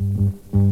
Mm-hmm.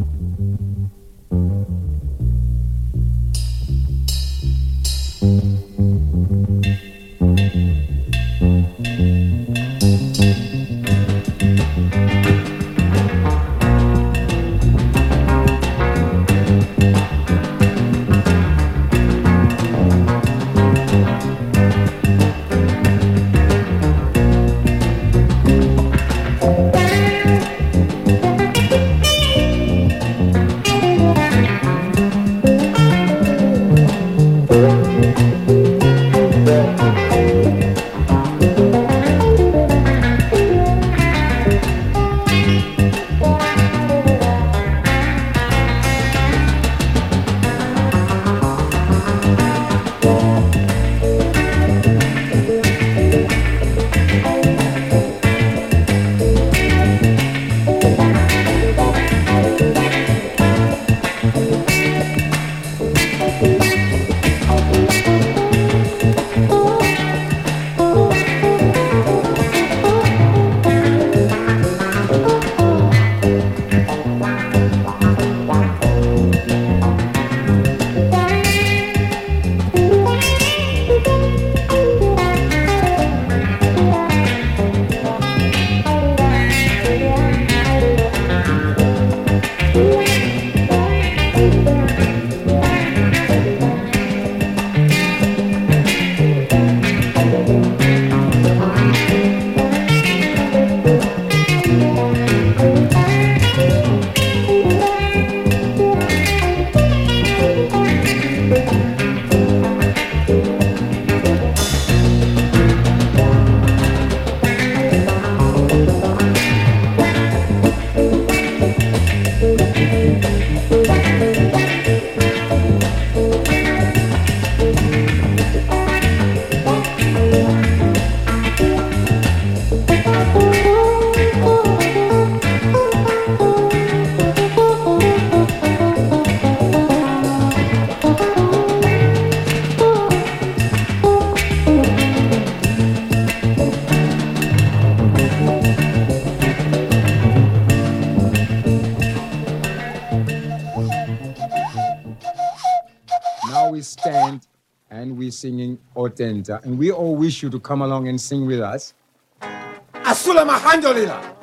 Uh, and we all wish you to come along and sing with us. Asula Mahandolila!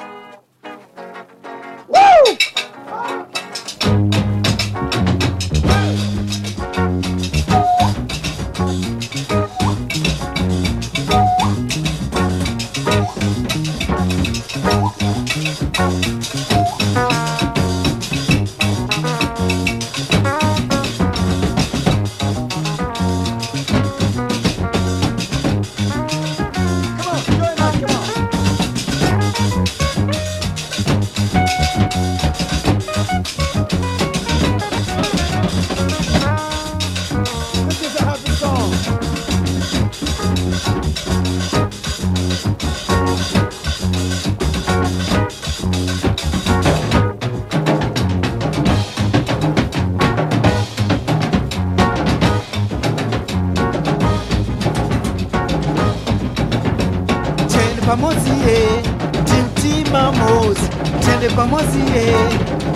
pamoja eh, timtima mozi twende pamoja eh,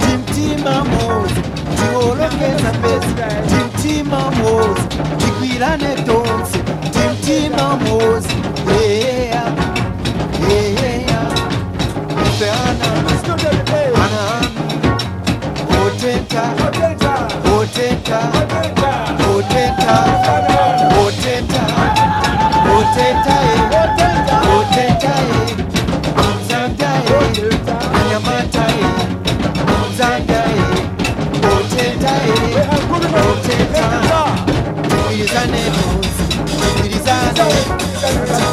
timtima mozi tiolokeza pesa timtima mozi tikwirane tonse timtima mozi yeah, yeah, yeah. Peana, ana, potenta, potenta, potenta, potenta, potenta, potenta.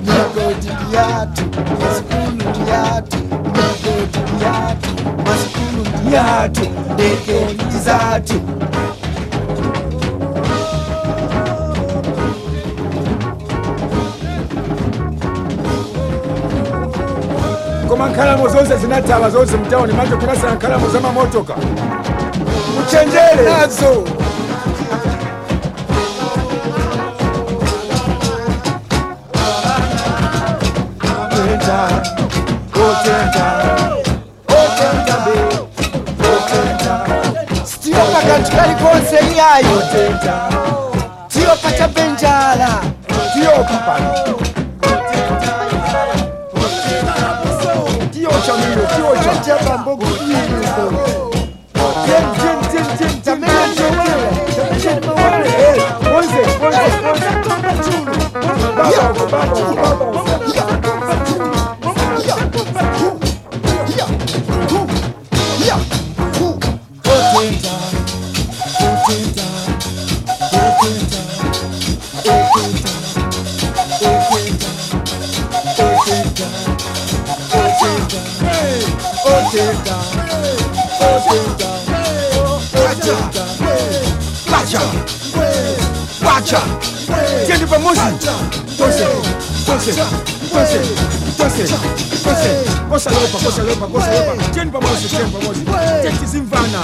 migodi ndiatu masikulu ndiatu ndege ndizatu Koma nkalamo zonse zinataba zonse mutawuni manje kunasana nkalamo z'amamotoka muchenjere nazo cantar, vou cantar, vou cantar bem, vou cantar. com katika konseli o Vou cantar. Tio pacha benjala, tio papano. Tio chamilo, tio chachaba mbogo tio. Jen jen jen jen, jamela jamela, jamela. Hey, once, o once. Baba, baba, baba. Force it, force it, force it, force it, force it. Força loupa, força loupa, força loupa. Tieni pra moça, tieni pra moça. Tente se invana.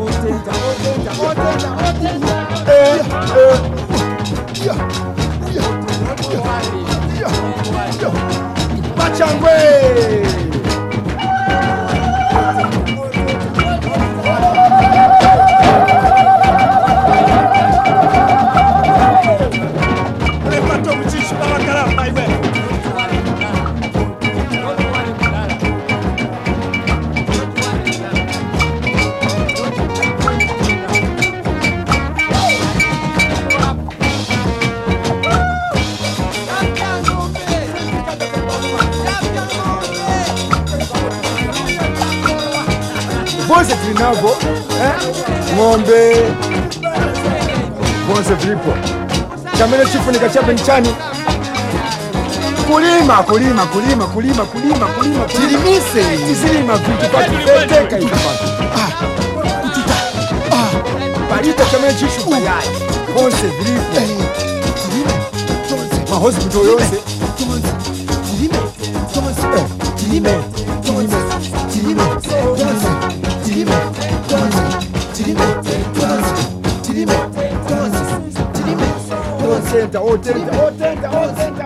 Otenta, otenta, otenta, otenta. yeah, eh. Yeah, yeah, yeah, yeah, yeah. kujifunika chape nchani, kulima kulima kulima kulima kulima kulima tilimise tisilima vitu patu feteka ikapatu ah, kututa. Ah, Palita chamene chishu payayi konse uh, vilipo. Mahozi kuto yonse tilime tilime tilime tilime tilime tilime Authentic, authentic, authentic, authentic.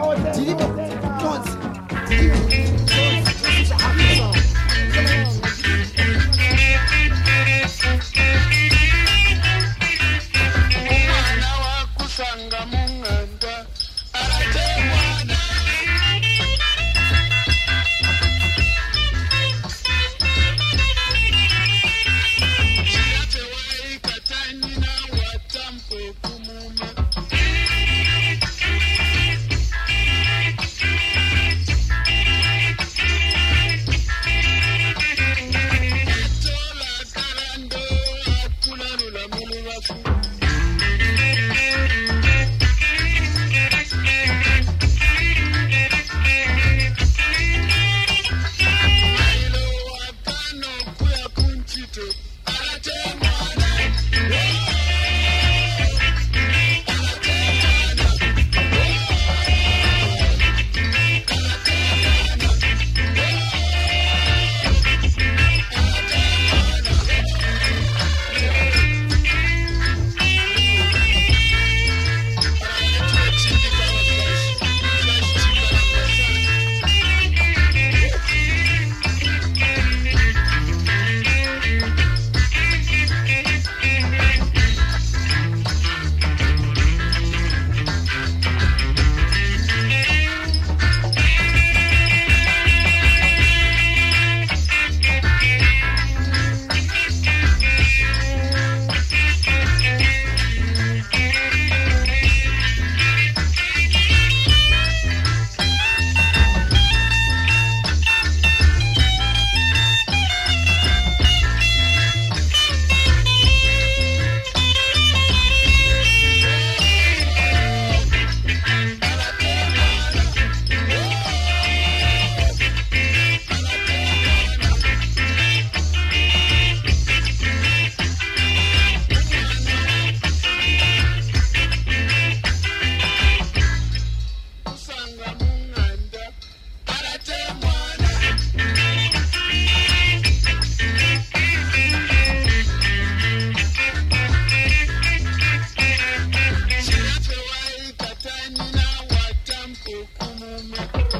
Thank you.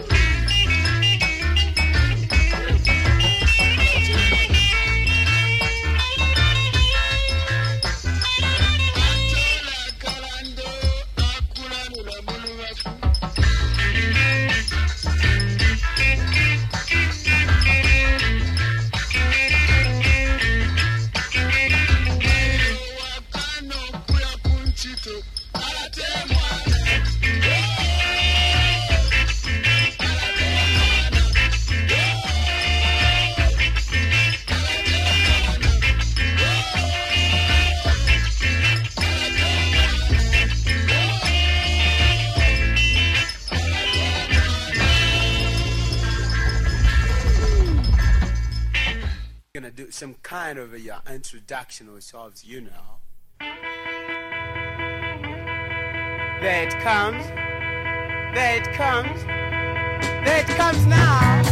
kind of your introduction yourselves, you know. There it comes. There it comes. There it comes now.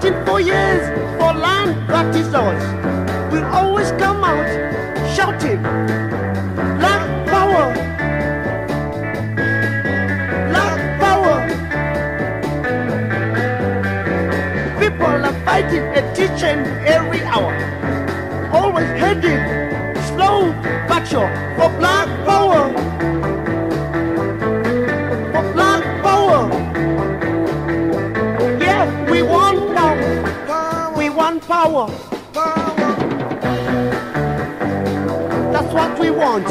for years for land practitioners. We'll always come out shouting, Black power! Black power! People are fighting a teaching every hour. Always heading slow but sure for black we want.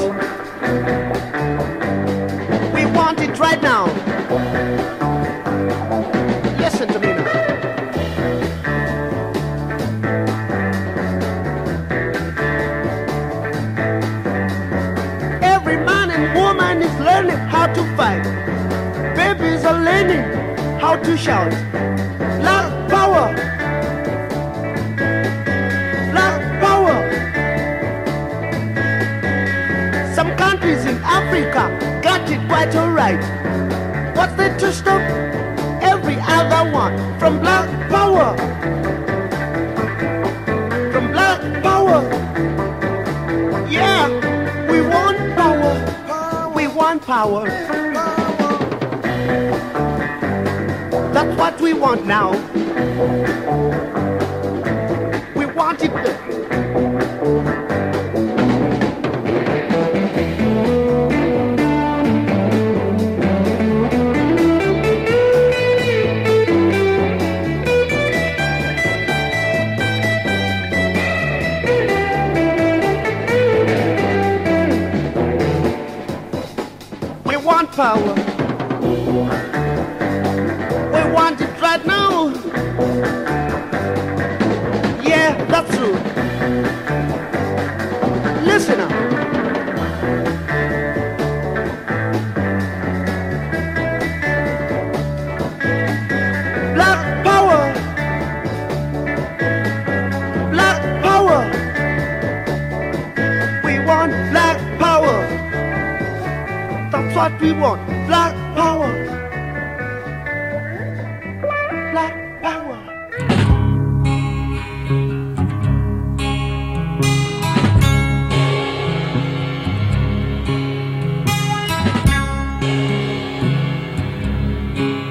We want it right now. Listen to me now. Every man and woman is learning how to fight. Babies are learning how to shout. Africa got it quite alright. What's there to stop every other one from black power? From black power. Yeah, we want power. We want power. That's what we want now. We want it. Power. We want it right now. Drifting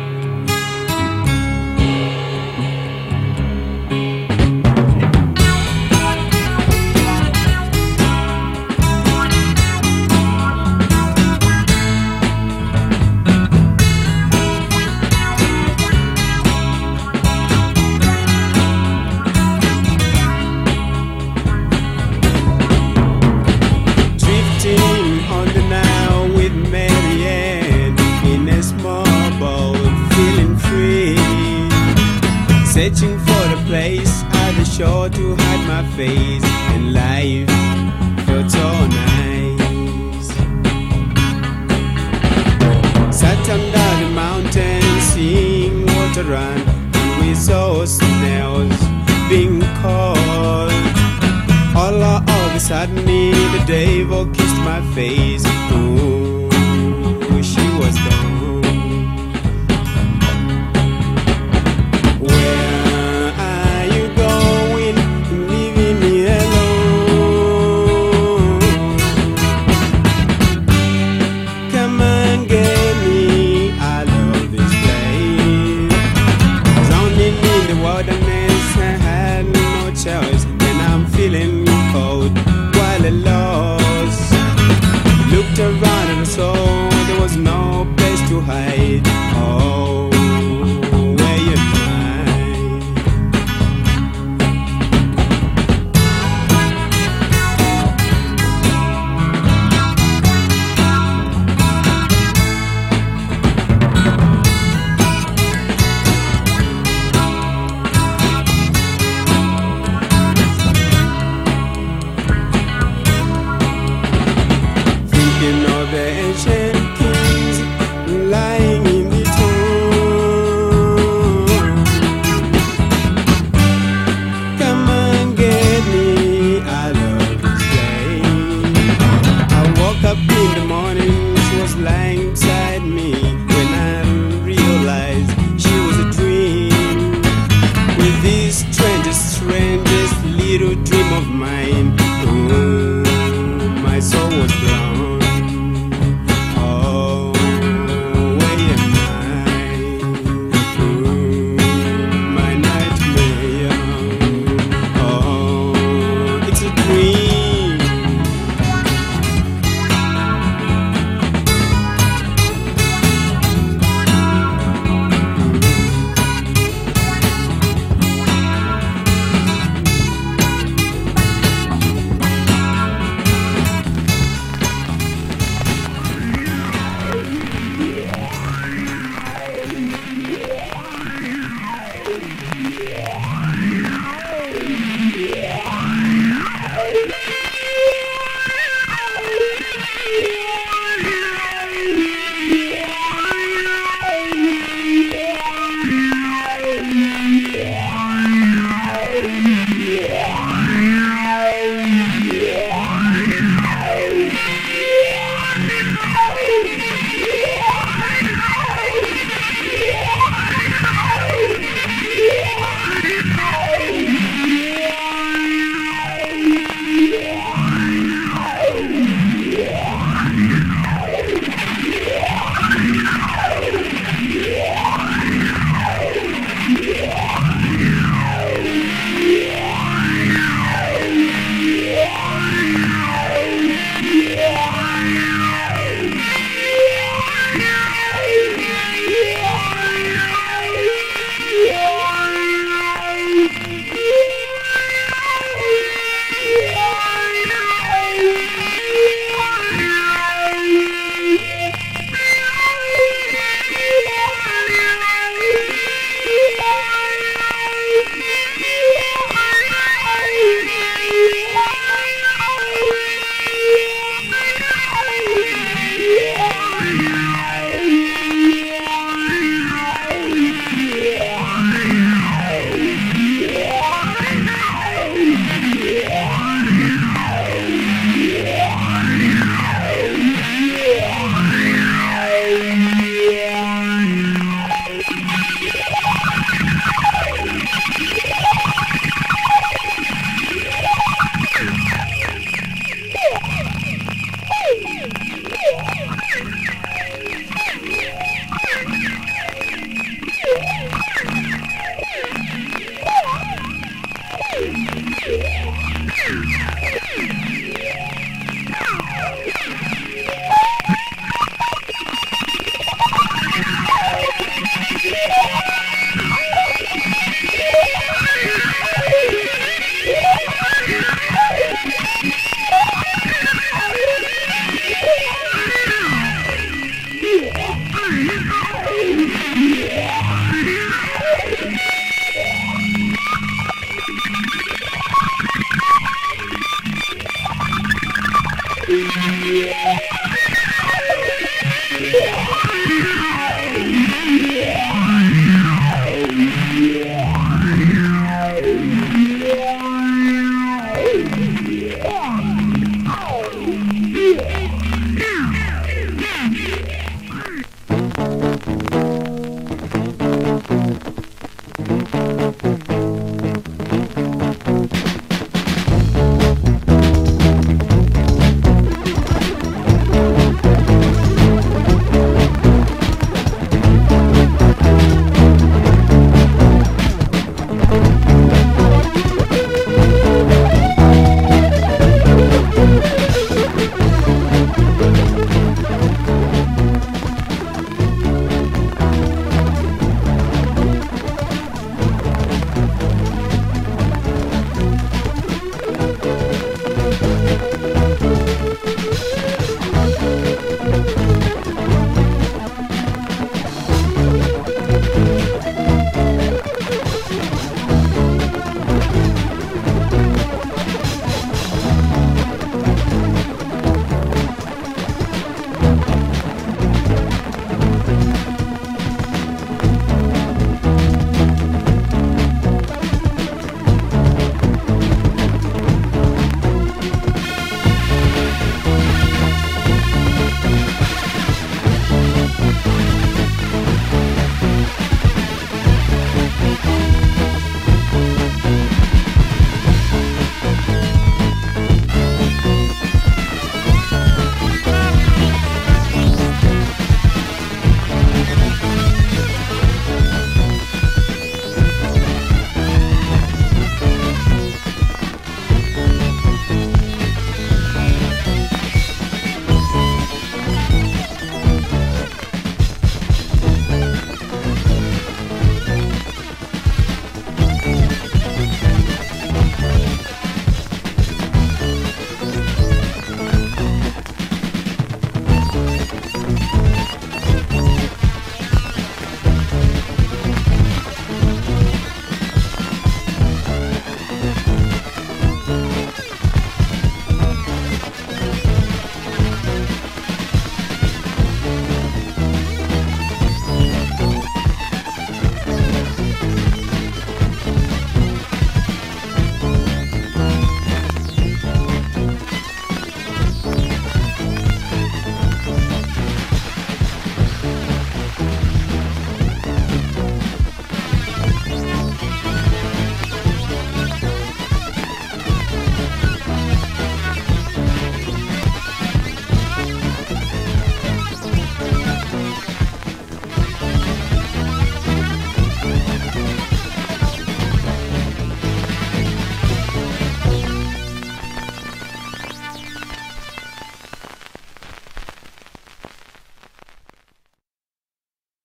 the devil kissed my face. Wish she was gone.